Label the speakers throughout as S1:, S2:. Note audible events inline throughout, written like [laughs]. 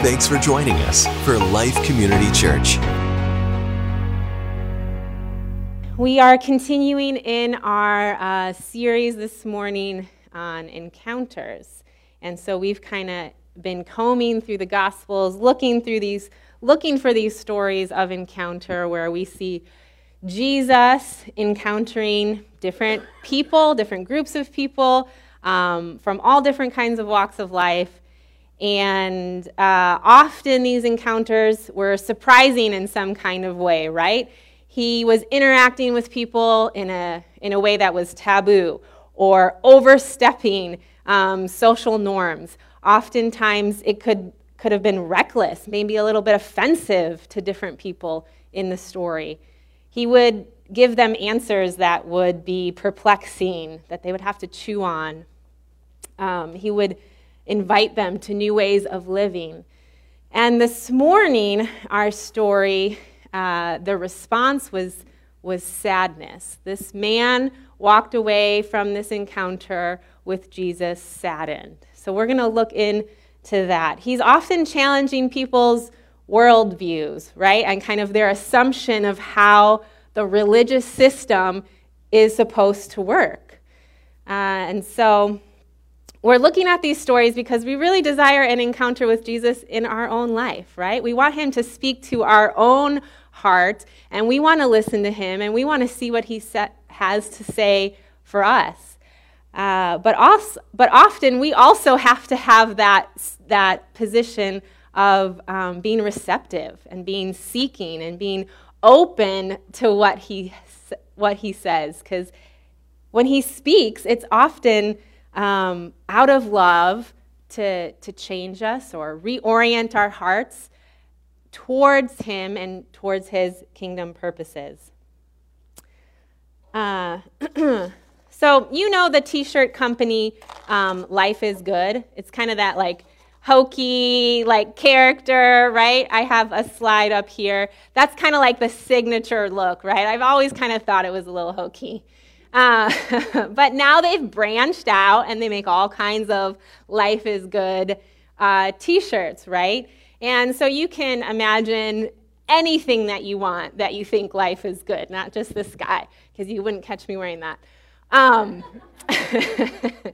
S1: Thanks for joining us for Life Community Church.
S2: We are continuing in our uh, series this morning on encounters. And so we've kind of been combing through the Gospels, looking through these, looking for these stories of encounter where we see Jesus encountering different people, different groups of people um, from all different kinds of walks of life. And uh, often these encounters were surprising in some kind of way, right? he was interacting with people in a, in a way that was taboo or overstepping um, social norms. Oftentimes, it could, could have been reckless, maybe a little bit offensive to different people in the story. He would give them answers that would be perplexing, that they would have to chew on. Um, he would invite them to new ways of living. And this morning, our story uh, the response was, was sadness. This man walked away from this encounter with Jesus saddened. So we're going to look into that. He's often challenging people's worldviews, right? And kind of their assumption of how the religious system is supposed to work. Uh, and so we're looking at these stories because we really desire an encounter with Jesus in our own life, right? We want him to speak to our own heart, and we want to listen to him, and we want to see what he has to say for us. Uh, but, also, but often we also have to have that, that position of um, being receptive and being seeking and being open to what he, what he says. Because when he speaks, it's often um, out of love to, to change us or reorient our hearts towards Him and towards His kingdom purposes. Uh, [clears throat] so, you know the t shirt company, um, Life is Good. It's kind of that like hokey like character, right? I have a slide up here. That's kind of like the signature look, right? I've always kind of thought it was a little hokey. Uh, [laughs] but now they've branched out and they make all kinds of life is good uh, t shirts, right? And so you can imagine anything that you want that you think life is good, not just this guy, because you wouldn't catch me wearing that. Um, [laughs]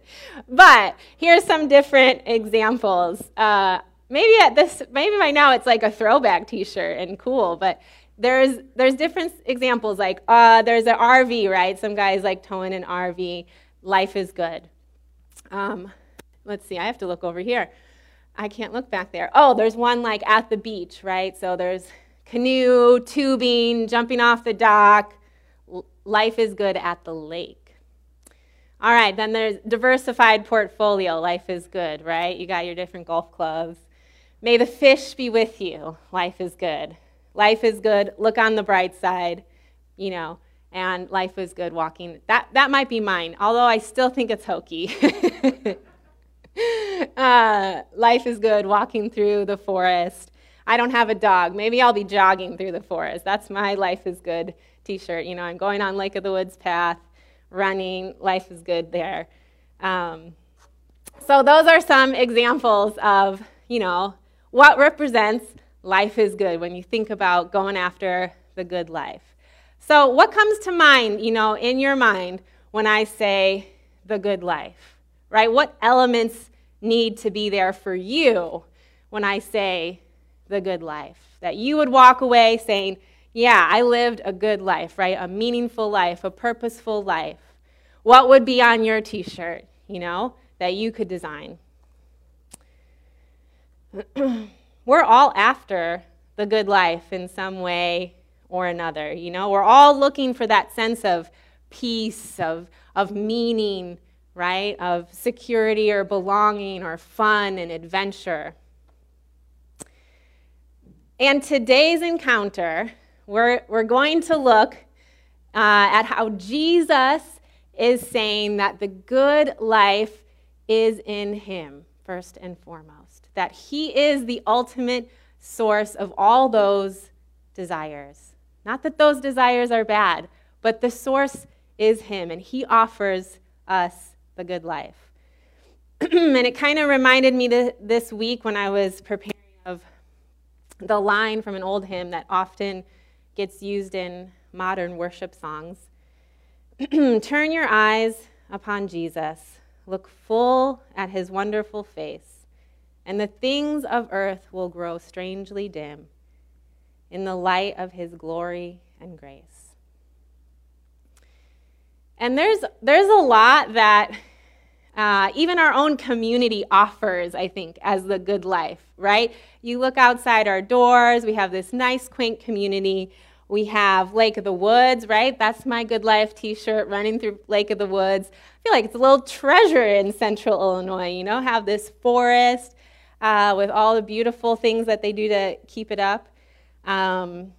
S2: but here's some different examples. Uh, maybe at this, maybe by now it's like a throwback T-shirt and cool, but there's there's different examples. Like uh, there's an RV, right? Some guys like towing an RV. Life is good. Um, let's see. I have to look over here. I can't look back there. Oh, there's one like at the beach, right? So there's canoe, tubing, jumping off the dock. Life is good at the lake. All right, then there's diversified portfolio. Life is good, right? You got your different golf clubs. May the fish be with you. Life is good. Life is good. Look on the bright side, you know, and life is good walking. That, that might be mine, although I still think it's hokey. [laughs] uh, life is good walking through the forest. I don't have a dog. Maybe I'll be jogging through the forest. That's my life is good t shirt. You know, I'm going on Lake of the Woods path, running. Life is good there. Um, so, those are some examples of, you know, what represents life is good when you think about going after the good life. So, what comes to mind, you know, in your mind when I say the good life? right? What elements need to be there for you when I say the good life? That you would walk away saying, yeah, I lived a good life, right? A meaningful life, a purposeful life. What would be on your t shirt, you know, that you could design? [clears throat] We're all after the good life in some way or another, you know? We're all looking for that sense of peace, of, of meaning, right? Of security or belonging or fun and adventure. And today's encounter, we're, we're going to look uh, at how Jesus is saying that the good life is in Him, first and foremost. That He is the ultimate source of all those desires. Not that those desires are bad, but the source is Him, and He offers us the good life. [clears throat] and it kind of reminded me this week when I was preparing of the line from an old hymn that often gets used in modern worship songs [clears throat] Turn your eyes upon Jesus, look full at his wonderful face, and the things of earth will grow strangely dim in the light of his glory and grace. And there's, there's a lot that uh, even our own community offers, I think, as the good life, right? You look outside our doors, we have this nice, quaint community. We have Lake of the Woods, right? That's my good life t shirt running through Lake of the Woods. I feel like it's a little treasure in central Illinois, you know, have this forest uh, with all the beautiful things that they do to keep it up. Um,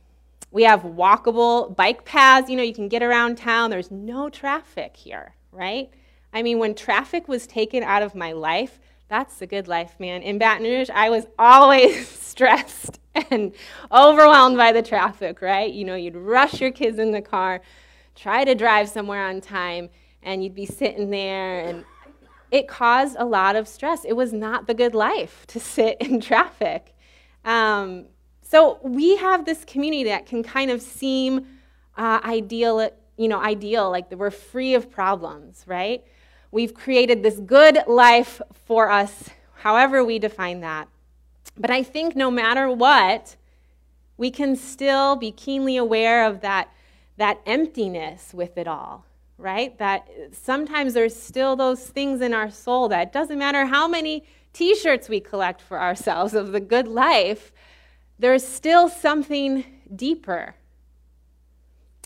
S2: we have walkable bike paths, you know, you can get around town. There's no traffic here, right? I mean, when traffic was taken out of my life, that's the good life, man. In Baton Rouge, I was [laughs] always stressed and overwhelmed by the traffic, right? You know, you'd rush your kids in the car, try to drive somewhere on time, and you'd be sitting there, and it caused a lot of stress. It was not the good life to [laughs] sit in traffic. Um, so we have this community that can kind of seem uh, ideal, you know, ideal, like we're free of problems, right? We've created this good life for us, however we define that. But I think no matter what, we can still be keenly aware of that, that emptiness with it all, right? That sometimes there's still those things in our soul that doesn't matter how many t shirts we collect for ourselves of the good life, there's still something deeper.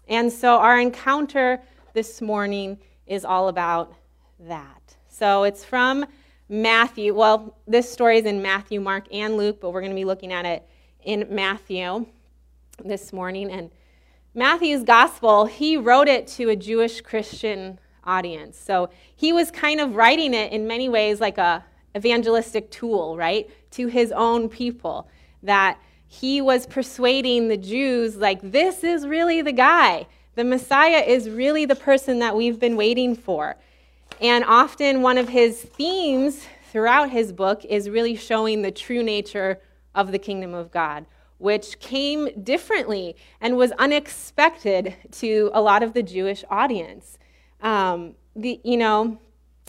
S2: And so our encounter this morning is all about that. So it's from Matthew. Well, this story is in Matthew, Mark, and Luke, but we're going to be looking at it in Matthew this morning. And Matthew's gospel, he wrote it to a Jewish Christian audience. So he was kind of writing it in many ways like a evangelistic tool, right, to his own people that he was persuading the Jews like this is really the guy. The Messiah is really the person that we've been waiting for. And often, one of his themes throughout his book is really showing the true nature of the kingdom of God, which came differently and was unexpected to a lot of the Jewish audience. Um, the, you know,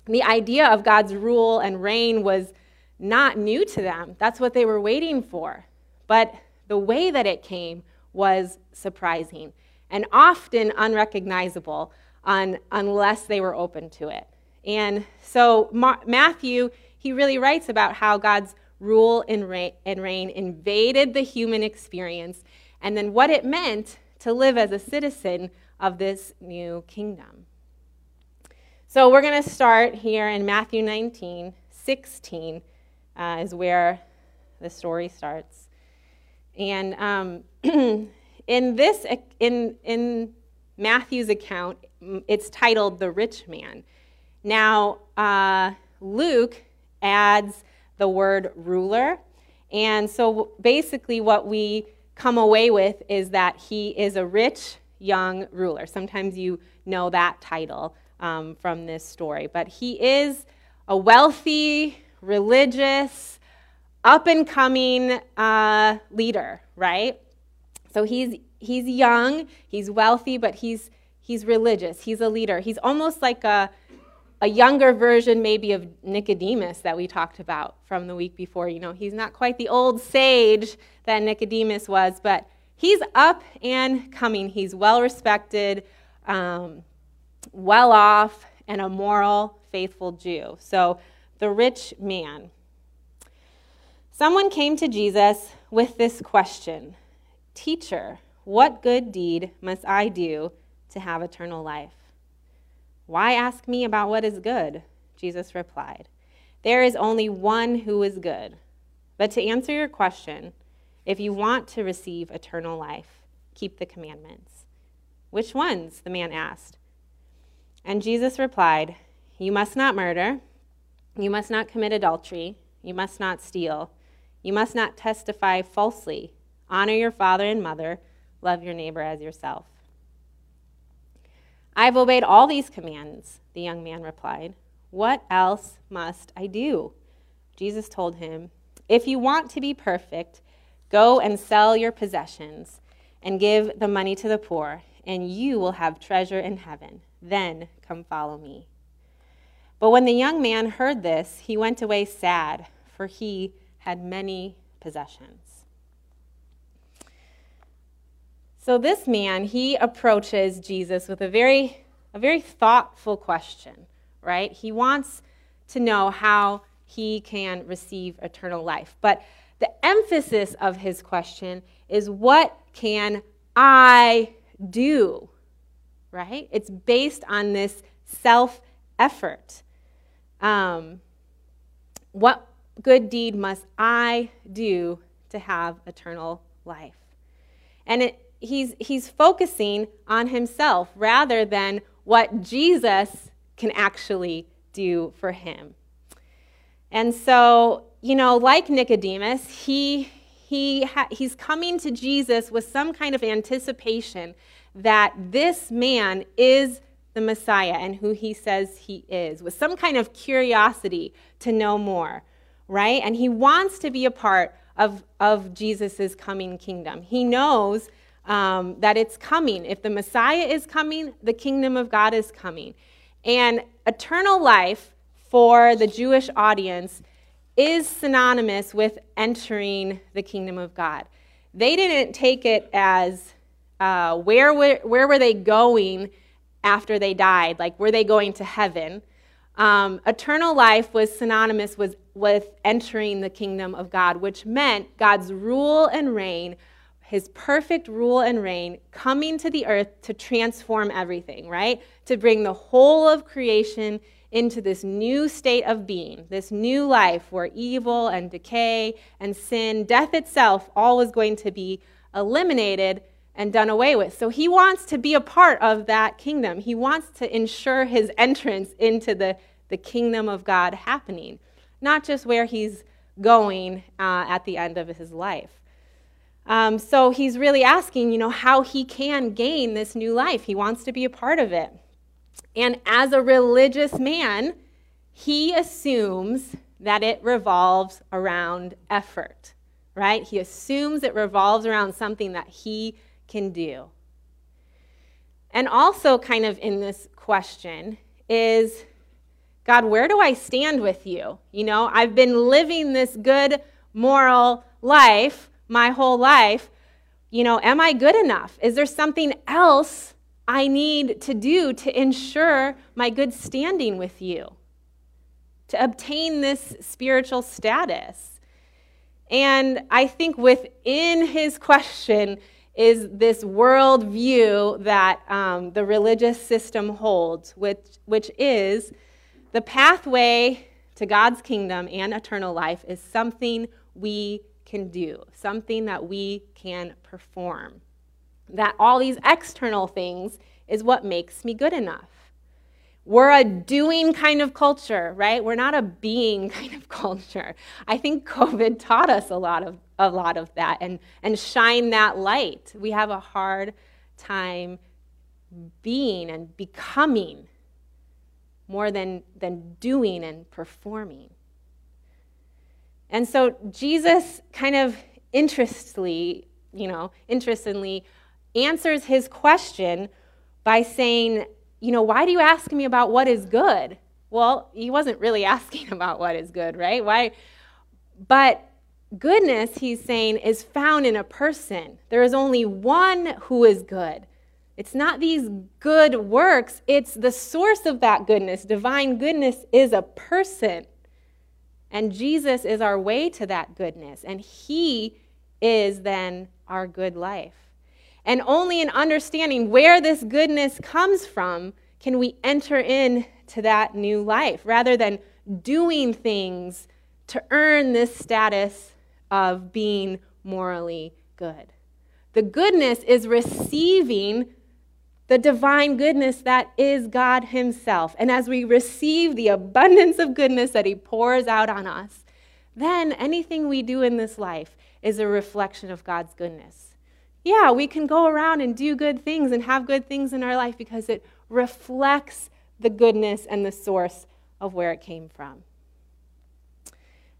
S2: the idea of God's rule and reign was not new to them. That's what they were waiting for. But the way that it came was surprising and often unrecognizable on, unless they were open to it. And so Ma- Matthew, he really writes about how God's rule and reign, invaded the human experience and then what it meant to live as a citizen of this new kingdom. So we're going to start here in Matthew 19, 16 uh, is where the story starts. And um, [clears throat] in this, in, in Matthew's account, it's titled The Rich Man. Now, uh, Luke adds the word ruler. And so basically, what we come away with is that he is a rich young ruler. Sometimes you know that title um, from this story. But he is a wealthy, religious, up and coming uh, leader, right? So he's, he's young, he's wealthy, but he's, he's religious, he's a leader. He's almost like a a younger version maybe of Nicodemus that we talked about from the week before. You know, he's not quite the old sage that Nicodemus was, but he's up and coming. He's well respected, um, well off, and a moral, faithful Jew. So, the rich man. Someone came to Jesus with this question Teacher, what good deed must I do to have eternal life? Why ask me about what is good? Jesus replied. There is only one who is good. But to answer your question, if you want to receive eternal life, keep the commandments. Which ones? the man asked. And Jesus replied, You must not murder. You must not commit adultery. You must not steal. You must not testify falsely. Honor your father and mother. Love your neighbor as yourself. I've obeyed all these commands, the young man replied. What else must I do? Jesus told him, If you want to be perfect, go and sell your possessions and give the money to the poor, and you will have treasure in heaven. Then come follow me. But when the young man heard this, he went away sad, for he had many possessions. So this man, he approaches Jesus with a very a very thoughtful question, right? He wants to know how he can receive eternal life. But the emphasis of his question is what can I do? Right? It's based on this self effort. Um, what good deed must I do to have eternal life? And it, he's, he's focusing on himself rather than what Jesus can actually do for him. And so, you know, like Nicodemus, he, he ha- he's coming to Jesus with some kind of anticipation that this man is the Messiah and who he says he is, with some kind of curiosity to know more, right? And he wants to be a part of, of Jesus' coming kingdom. He knows um, that it's coming. If the Messiah is coming, the kingdom of God is coming. And eternal life for the Jewish audience is synonymous with entering the kingdom of God. They didn't take it as uh, where, were, where were they going after they died? Like, were they going to heaven? Um, eternal life was synonymous with, with entering the kingdom of God, which meant God's rule and reign, his perfect rule and reign, coming to the earth to transform everything, right? To bring the whole of creation into this new state of being, this new life where evil and decay and sin, death itself, all was going to be eliminated and done away with. So he wants to be a part of that kingdom. He wants to ensure his entrance into the, the kingdom of God happening, not just where he's going uh, at the end of his life. Um, so he's really asking, you know, how he can gain this new life. He wants to be a part of it. And as a religious man, he assumes that it revolves around effort, right? He assumes it revolves around something that he can do. And also, kind of in this question, is God, where do I stand with you? You know, I've been living this good moral life my whole life. You know, am I good enough? Is there something else I need to do to ensure my good standing with you, to obtain this spiritual status. And I think within his question is this worldview that um, the religious system holds, which, which is the pathway to God's kingdom and eternal life is something we can do, something that we can perform that all these external things is what makes me good enough. We're a doing kind of culture, right? We're not a being [laughs] kind of culture. I think COVID taught us a lot of, a lot of that and, and shine that light. We have a hard time being and becoming more than, than doing and performing. And so Jesus kind of interestedly, you know, interestingly answers his question by saying, You know, why do you ask me about what is good? Well, he wasn't really [laughs] asking about what is good, right? Why? But goodness, he's saying, is found in a person. There is only one who is good. It's not these good works, it's the source of that goodness. Divine goodness is a person. And Jesus is our way to that goodness. And he is then our good life. And only in understanding where this goodness comes from can we enter into that new life rather than doing things to earn this status of being morally good. The goodness is receiving the divine goodness that is God Himself. And as we receive the abundance of goodness that He pours out on us, then anything we do in this life is a reflection of God's goodness. Yeah, we can go around and do good things and have good things in our life because it reflects the goodness and the source of where it came from.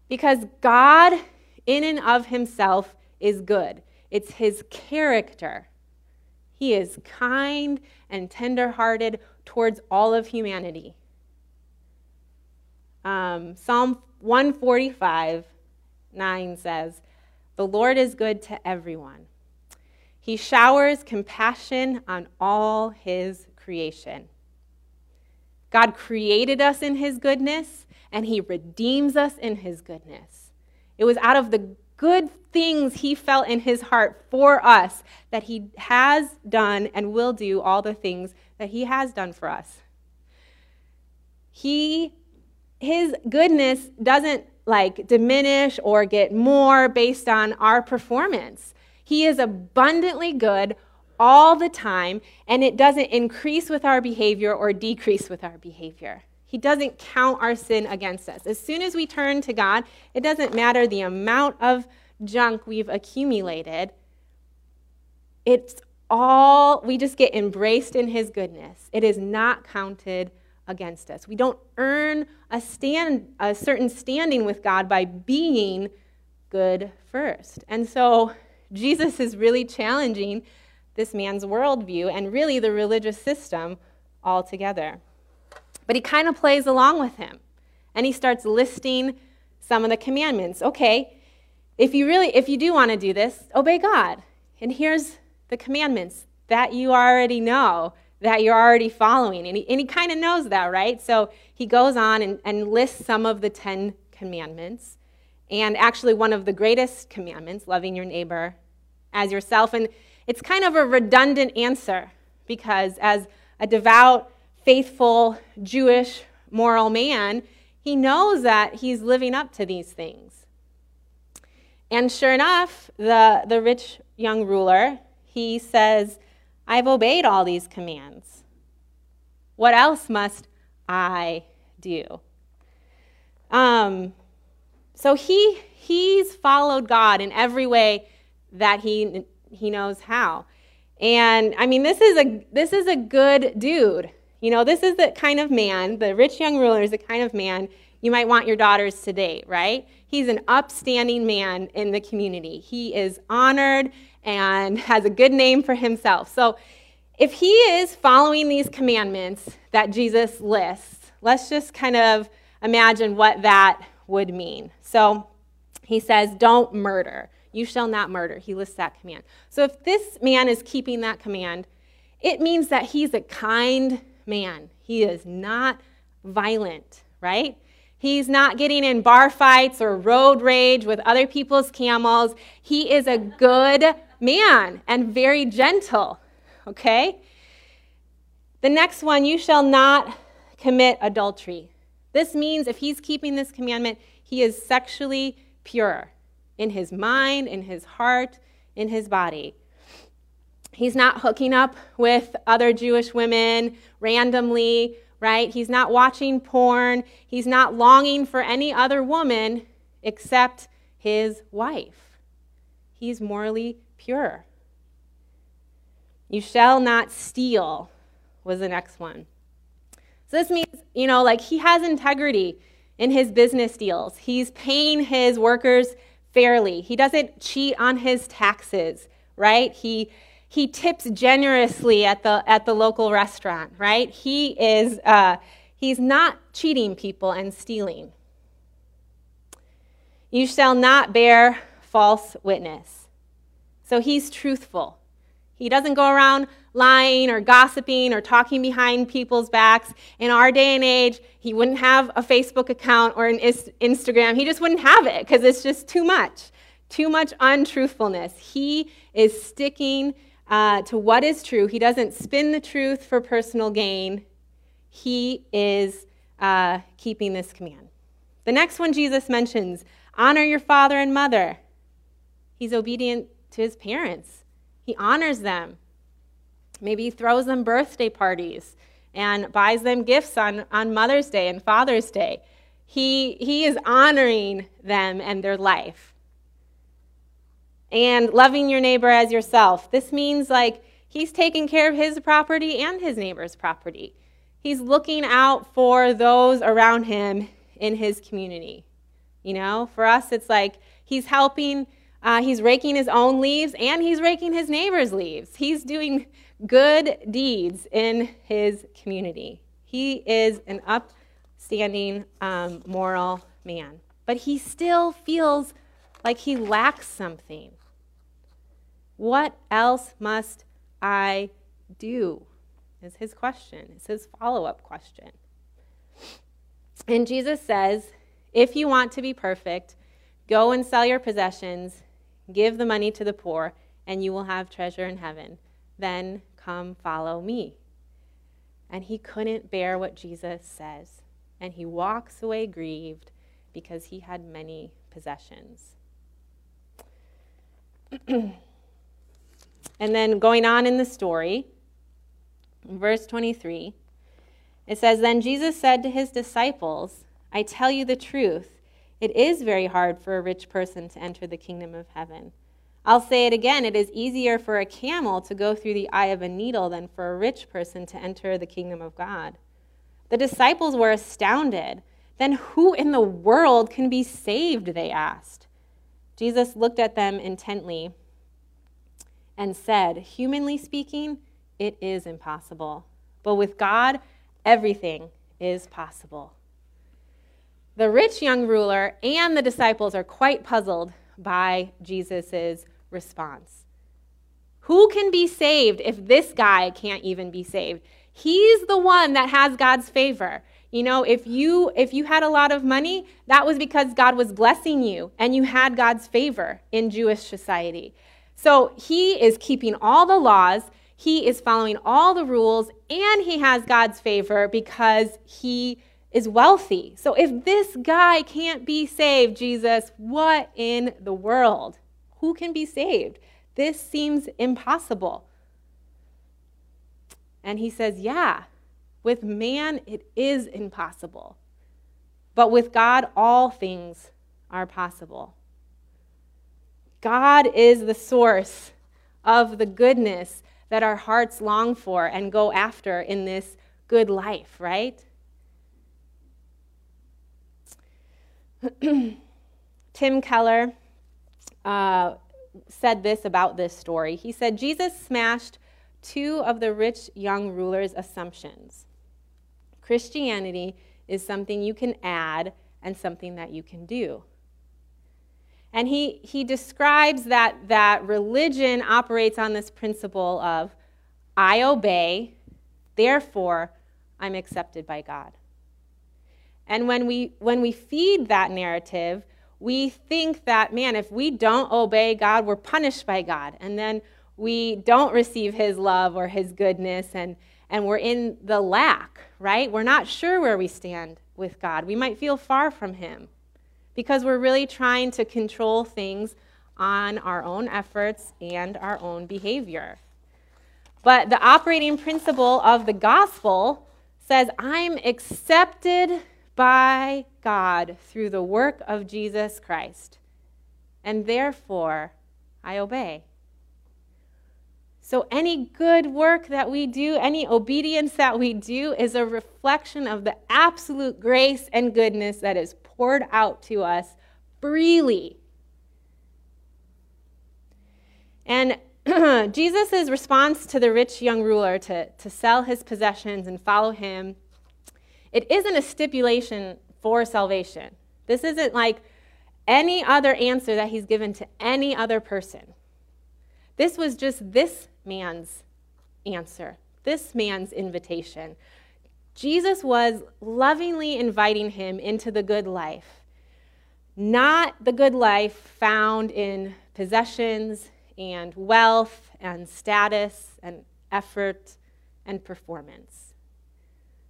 S2: Because God in and of himself is good, it's his character. He is kind and tenderhearted towards all of humanity. Um, Psalm 145 9 says, The Lord is good to everyone. He showers compassion on all his creation. God created us in his goodness, and he redeems us in his goodness. It was out of the good things he felt in his heart for us that he has done and will do all the things that he has done for us. He his goodness doesn't like diminish or get more based on our performance. He is abundantly good all the time, and it doesn't increase with our behavior or decrease with our behavior. He doesn't count our sin against us. As soon as we turn to God, it doesn't matter the amount of junk we've accumulated. It's all, we just get embraced in His goodness. It is not counted against us. We don't earn a, stand, a certain standing with God by being good first. And so Jesus is really challenging this man's worldview and really the religious system altogether. But he kind of plays along with him and he starts listing some of the commandments. Okay, if you really if you do want to do this, obey God. And here's the commandments that you already know that you're already following. And he, and he kind of knows that, right? So he goes on and, and lists some of the Ten Commandments. And actually, one of the greatest commandments, loving your neighbor as yourself. And it's kind of a redundant answer because, as a devout, faithful, Jewish, moral man, he knows that he's living up to these things. And sure enough, the, the rich young ruler, he says, I've obeyed all these commands. What else must I do? Um, so he he's followed God in every way that he he knows how. And I mean, this is a this is a good dude. You know, this is the kind of man, the rich young ruler is the kind of man you might want your daughters to date, right? He's an upstanding man in the community. He is honored and has a good name for himself. So if he is following these commandments that Jesus lists, let's just kind of imagine what that would mean. So he says, Don't murder. You shall not murder. He lists that command. So if this man is keeping that command, it means that he's a kind man. He is not violent, right? He's not getting in bar fights or road rage with other people's camels. He is a good man and very gentle, okay? The next one, you shall not commit adultery. This means if he's keeping this commandment, he is sexually pure in his mind, in his heart, in his body. He's not hooking up with other Jewish women randomly, right? He's not watching porn. He's not longing for any other woman except his wife. He's morally pure. You shall not steal, was the next one. So this means, you know, like he has integrity in his business deals. He's paying his workers fairly. He doesn't cheat on his taxes, right? He he tips generously at the at the local restaurant, right? He is uh, he's not cheating people and stealing. You shall not bear false witness. So he's truthful. He doesn't go around lying or gossiping or talking behind people's backs. In our day and age, he wouldn't have a Facebook account or an Instagram. He just wouldn't have it because it's just too much, too much untruthfulness. He is sticking uh, to what is true. He doesn't spin the truth for personal gain. He is uh, keeping this command. The next one Jesus mentions honor your father and mother. He's obedient to his parents. He honors them. Maybe he throws them birthday parties and buys them gifts on, on Mother's Day and Father's Day. He, he is honoring them and their life. And loving your neighbor as yourself. This means like he's taking care of his property and his neighbor's property. He's looking out for those around him in his community. You know, for us, it's like He's helping, uh, he's raking his own leaves, and he's raking his neighbor's leaves. He's doing good deeds in his community. He is an upstanding, um, moral man. But he still feels like he lacks something. What else must I do? Is his question. It's his follow up question. And Jesus says, If you want to be perfect, go and sell your possessions, give the money to the poor, and you will have treasure in heaven. Then come follow me. And he couldn't bear what Jesus says. And he walks away grieved because he had many possessions. [clears throat] and then going on in the story, verse 23, it says Then Jesus said to his disciples, I tell you the truth, it is very hard for a rich person to enter the kingdom of heaven. I'll say it again it is easier for a camel to go through the eye of a needle than for a rich person to enter the kingdom of God. The disciples were astounded. Then who in the world can be saved? They asked. Jesus looked at them intently and said, Humanly speaking, it is impossible. But with God, everything is possible. The rich young ruler and the disciples are quite puzzled by Jesus' response. Who can be saved if this guy can't even be saved? He's the one that has God's favor. You know, if you if you had a lot of money, that was because God was blessing you and you had God's favor in Jewish society. So he is keeping all the laws, he is following all the rules, and he has God's favor because he is wealthy. So if this guy can't be saved, Jesus, what in the world? Who can be saved? This seems impossible. And he says, Yeah, with man it is impossible. But with God, all things are possible. God is the source of the goodness that our hearts long for and go after in this good life, right? [clears throat] Tim Keller uh, said this about this story. He said, Jesus smashed two of the rich young ruler's assumptions. Christianity is something you can add and something that you can do. And he, he describes that, that religion operates on this principle of I obey, therefore I'm accepted by God. And when we, when we feed that narrative, we think that, man, if we don't obey God, we're punished by God. And then we don't receive his love or his goodness, and, and we're in the lack, right? We're not sure where we stand with God. We might feel far from him because we're really trying to control things on our own efforts and our own behavior. But the operating principle of the gospel says, I'm accepted by God through the work of Jesus Christ, and therefore I obey. So, any good work that we do, any obedience that we do, is a reflection of the absolute grace and goodness that is poured out to us freely. And [clears throat] Jesus' response to the rich young ruler to, to sell his possessions and follow him it isn't a stipulation for salvation. This isn't like any other answer that he's given to any other person. This was just this man's answer, this man's invitation. Jesus was lovingly inviting him into the good life, not the good life found in possessions and wealth and status and effort and performance.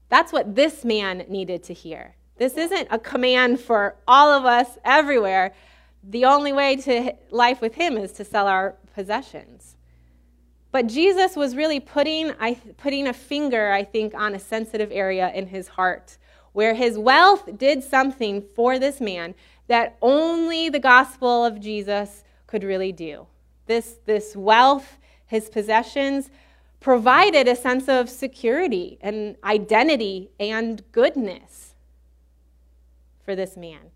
S2: That's what this man needed to hear. This isn't a command for all of us everywhere. The only way to life with him is to sell our possessions. But Jesus was really putting, I, putting a finger, I think, on a sensitive area in his heart where his wealth did something for this man that only the gospel of Jesus could really do. This, this wealth, his possessions, provided a sense of security and identity and goodness for this man.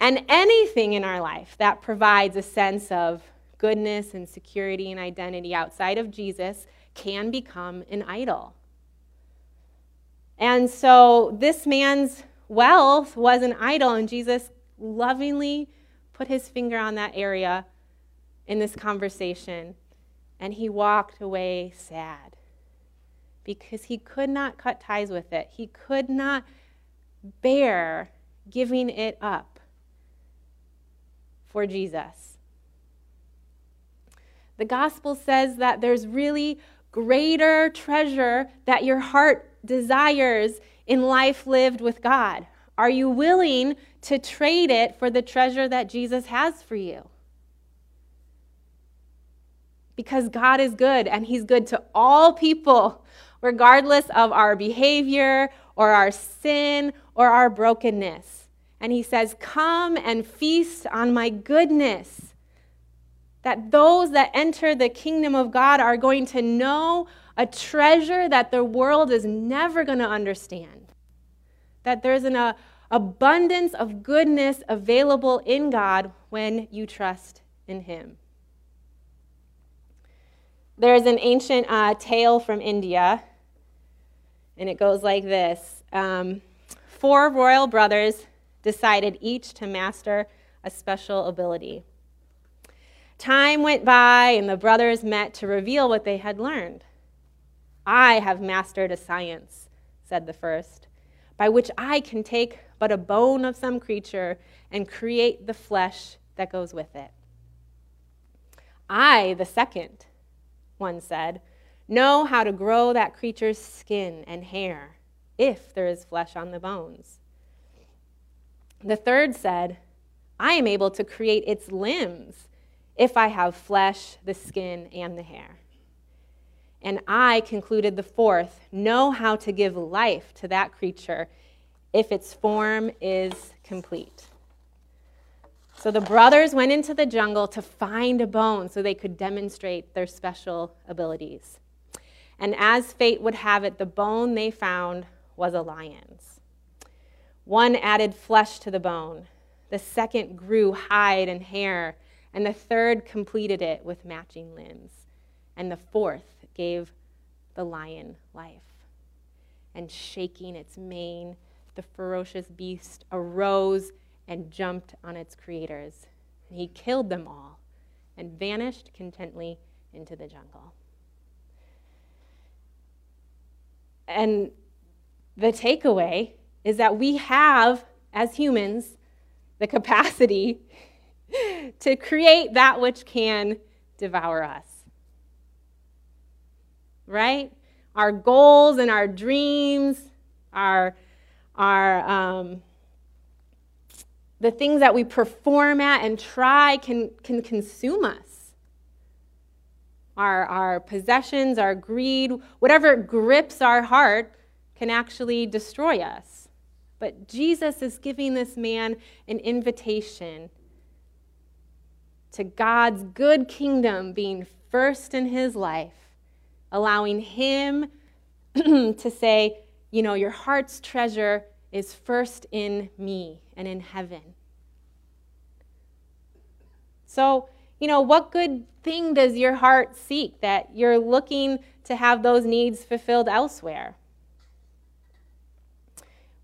S2: And anything in our life that provides a sense of goodness and security and identity outside of Jesus can become an idol. And so this man's wealth was an idol, and Jesus lovingly put his finger on that area in this conversation, and he walked away sad because he could not cut ties with it. He could not bear giving it up for Jesus. The gospel says that there's really greater treasure that your heart desires in life lived with God. Are you willing to trade it for the treasure that Jesus has for you? Because God is good and He's good to all people, regardless of our behavior or our sin or our brokenness. And He says, Come and feast on my goodness. That those that enter the kingdom of God are going to know a treasure that the world is never going to understand. That there's an uh, abundance of goodness available in God when you trust in Him. There's an ancient uh, tale from India, and it goes like this um, Four royal brothers decided each to master a special ability. Time went by, and the brothers met to reveal what they had learned. I have mastered a science, said the first, by which I can take but a bone of some creature and create the flesh that goes with it. I, the second, one said, know how to grow that creature's skin and hair, if there is flesh on the bones. The third said, I am able to create its limbs if I have flesh, the skin, and the hair. And I, concluded the fourth, know how to give life to that creature if its form is complete. So the brothers went into the jungle to find a bone so they could demonstrate their special abilities. And as fate would have it, the bone they found was a lion's. One added flesh to the bone, the second grew hide and hair, and the third completed it with matching limbs, and the fourth gave the lion life. And shaking its mane, the ferocious beast arose and jumped on its creators. And he killed them all and vanished contently into the jungle. And the takeaway is that we have, as humans, the capacity [laughs] to create that which can devour us right? Our goals and our dreams, our, our um, the things that we perform at and try can, can consume us. Our, our possessions, our greed, whatever grips our heart can actually destroy us. But Jesus is giving this man an invitation to God's good kingdom being first in his life allowing Him [clears throat] to say, you know, your heart's treasure is first in me and in heaven. So, you know, what good thing does your heart seek that you're looking to have those needs fulfilled elsewhere?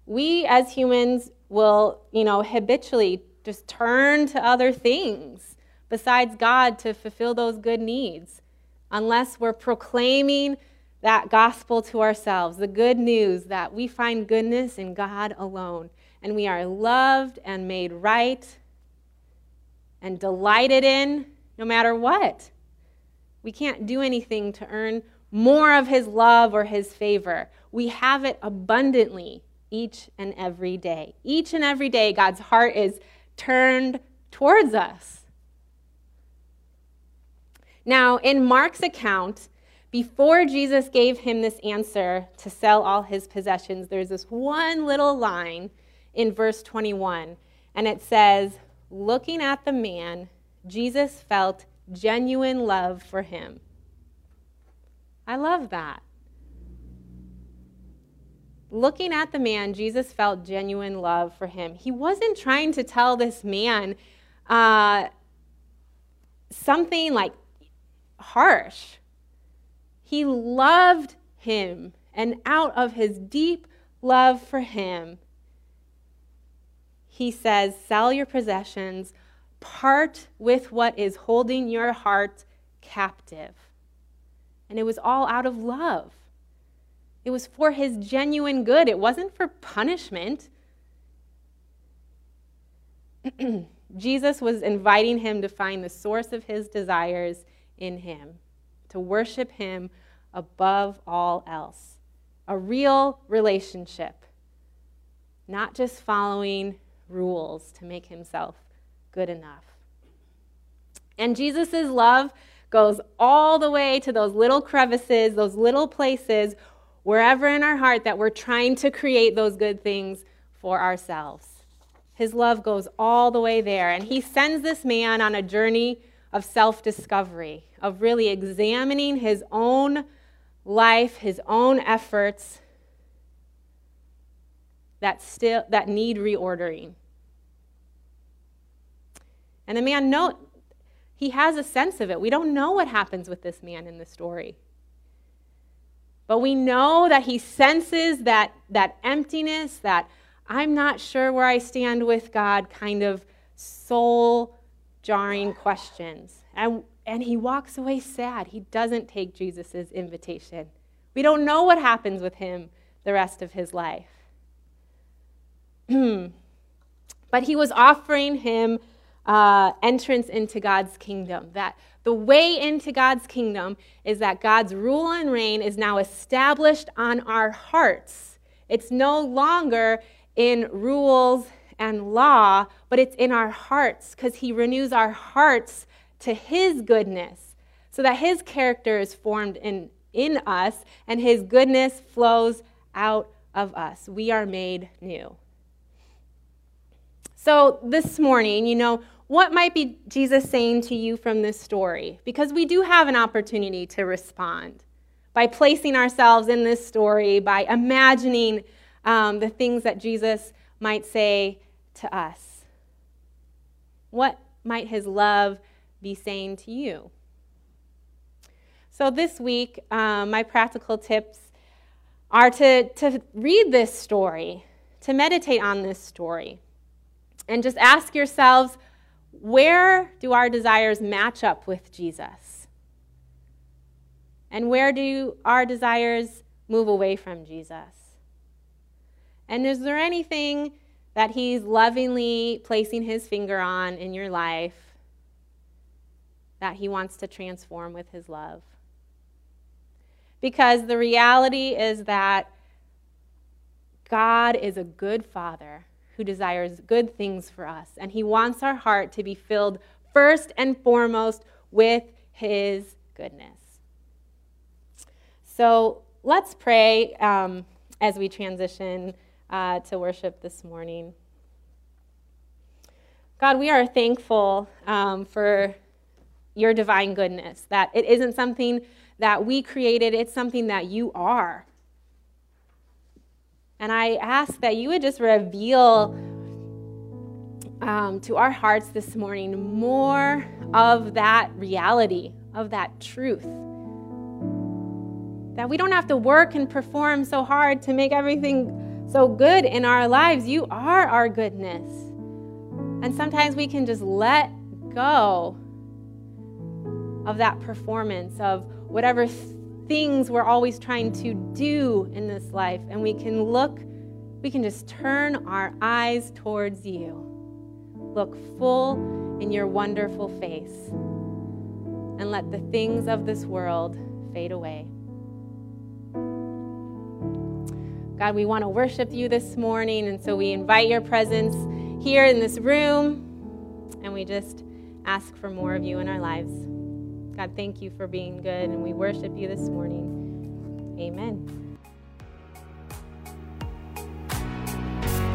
S2: We as humans will, you know, habitually just turn to other things besides God to fulfill those good needs unless we're proclaiming that gospel to ourselves, the good news that we find goodness in God alone, and we are loved and made right and delighted in no matter what. We can't do anything to earn more of His love or His favor. We have it abundantly each and every day. Each and every day, God's heart is turned towards us. Now, in Mark's account, before Jesus gave him this answer to sell all his possessions, there's this one little line in verse 21, and it says, Looking at the man, Jesus felt genuine love for him. I love that. looking at the man, Jesus felt genuine love for him. He wasn't trying to tell this man uh, something like harsh. He loved him, and out of his deep love for him, he says, Sell your possessions, part with what is holding your heart captive. And it was all out of love. It was for his genuine good, it wasn't for punishment. [clears throat] Jesus was inviting him to find the source of his desires in him, to worship him above all else. A real relationship, not just following rules to make himself good enough. And Jesus' love goes all the way to those little crevices, those little places wherever in our heart that we're trying to create those good things for ourselves. His love goes all the way there. And he sends this man on a journey of self discovery, of really examining his own life, his own efforts that, still, that need reordering. And the man, know, he has a sense of it. We don't know what happens with this man in the story. But we know that he senses that, that emptiness, that I'm not sure where I stand with God kind of soul jarring questions. And, and he walks away sad. He doesn't take Jesus' invitation. We don't know what happens with him the rest of his life. but he was offering him uh, entrance into God's kingdom, that the way into God's kingdom is that God's rule and reign is now established on our hearts. It's no longer in rules and law, but it's in our hearts because He renews our hearts to His goodness so that His character is formed in, in us and His goodness flows out of us. We are made new. So this morning, you know, what might be Jesus saying to you from this story? Because we do have an opportunity to respond by placing ourselves in this story, by imagining um, the things that Jesus might say to us. What might his love be saying to you? So, this week, um, my practical tips are to, to read this story, to meditate on this story, and just ask yourselves where do our desires match up with Jesus? And where do our desires move away from Jesus? And is there anything that He's lovingly placing His finger on in your life that He wants to transform with His love? Because the reality is that God is a good Father who desires good things for us. And he wants our heart to be filled first and foremost with his goodness. So let's pray um, as we transition uh, to worship this morning. God, we are thankful um, for your divine goodness, that it isn't something that we created, it's something that you are. And I ask that you would just reveal um, to our hearts this morning more of that reality, of that truth. That we don't have to work and perform so hard to make everything so good in our lives. You are our goodness. And sometimes we can just let go of that performance, of whatever things we're always trying to do in this life. And we can look, we can just turn our eyes towards you. Look full in your wonderful face. And let the things of this world fade away. God, we want to worship you this morning, and so we invite your presence here in this room, and we just ask for more of you in our lives. God, thank you for being good, and we worship you this morning. Amen.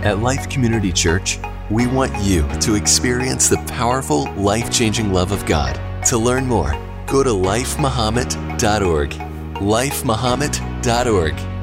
S1: At Life Community Church, we want you to experience the powerful, life changing love of God. To learn more, go to lifemuhammad.org. Lifemuhammad.org.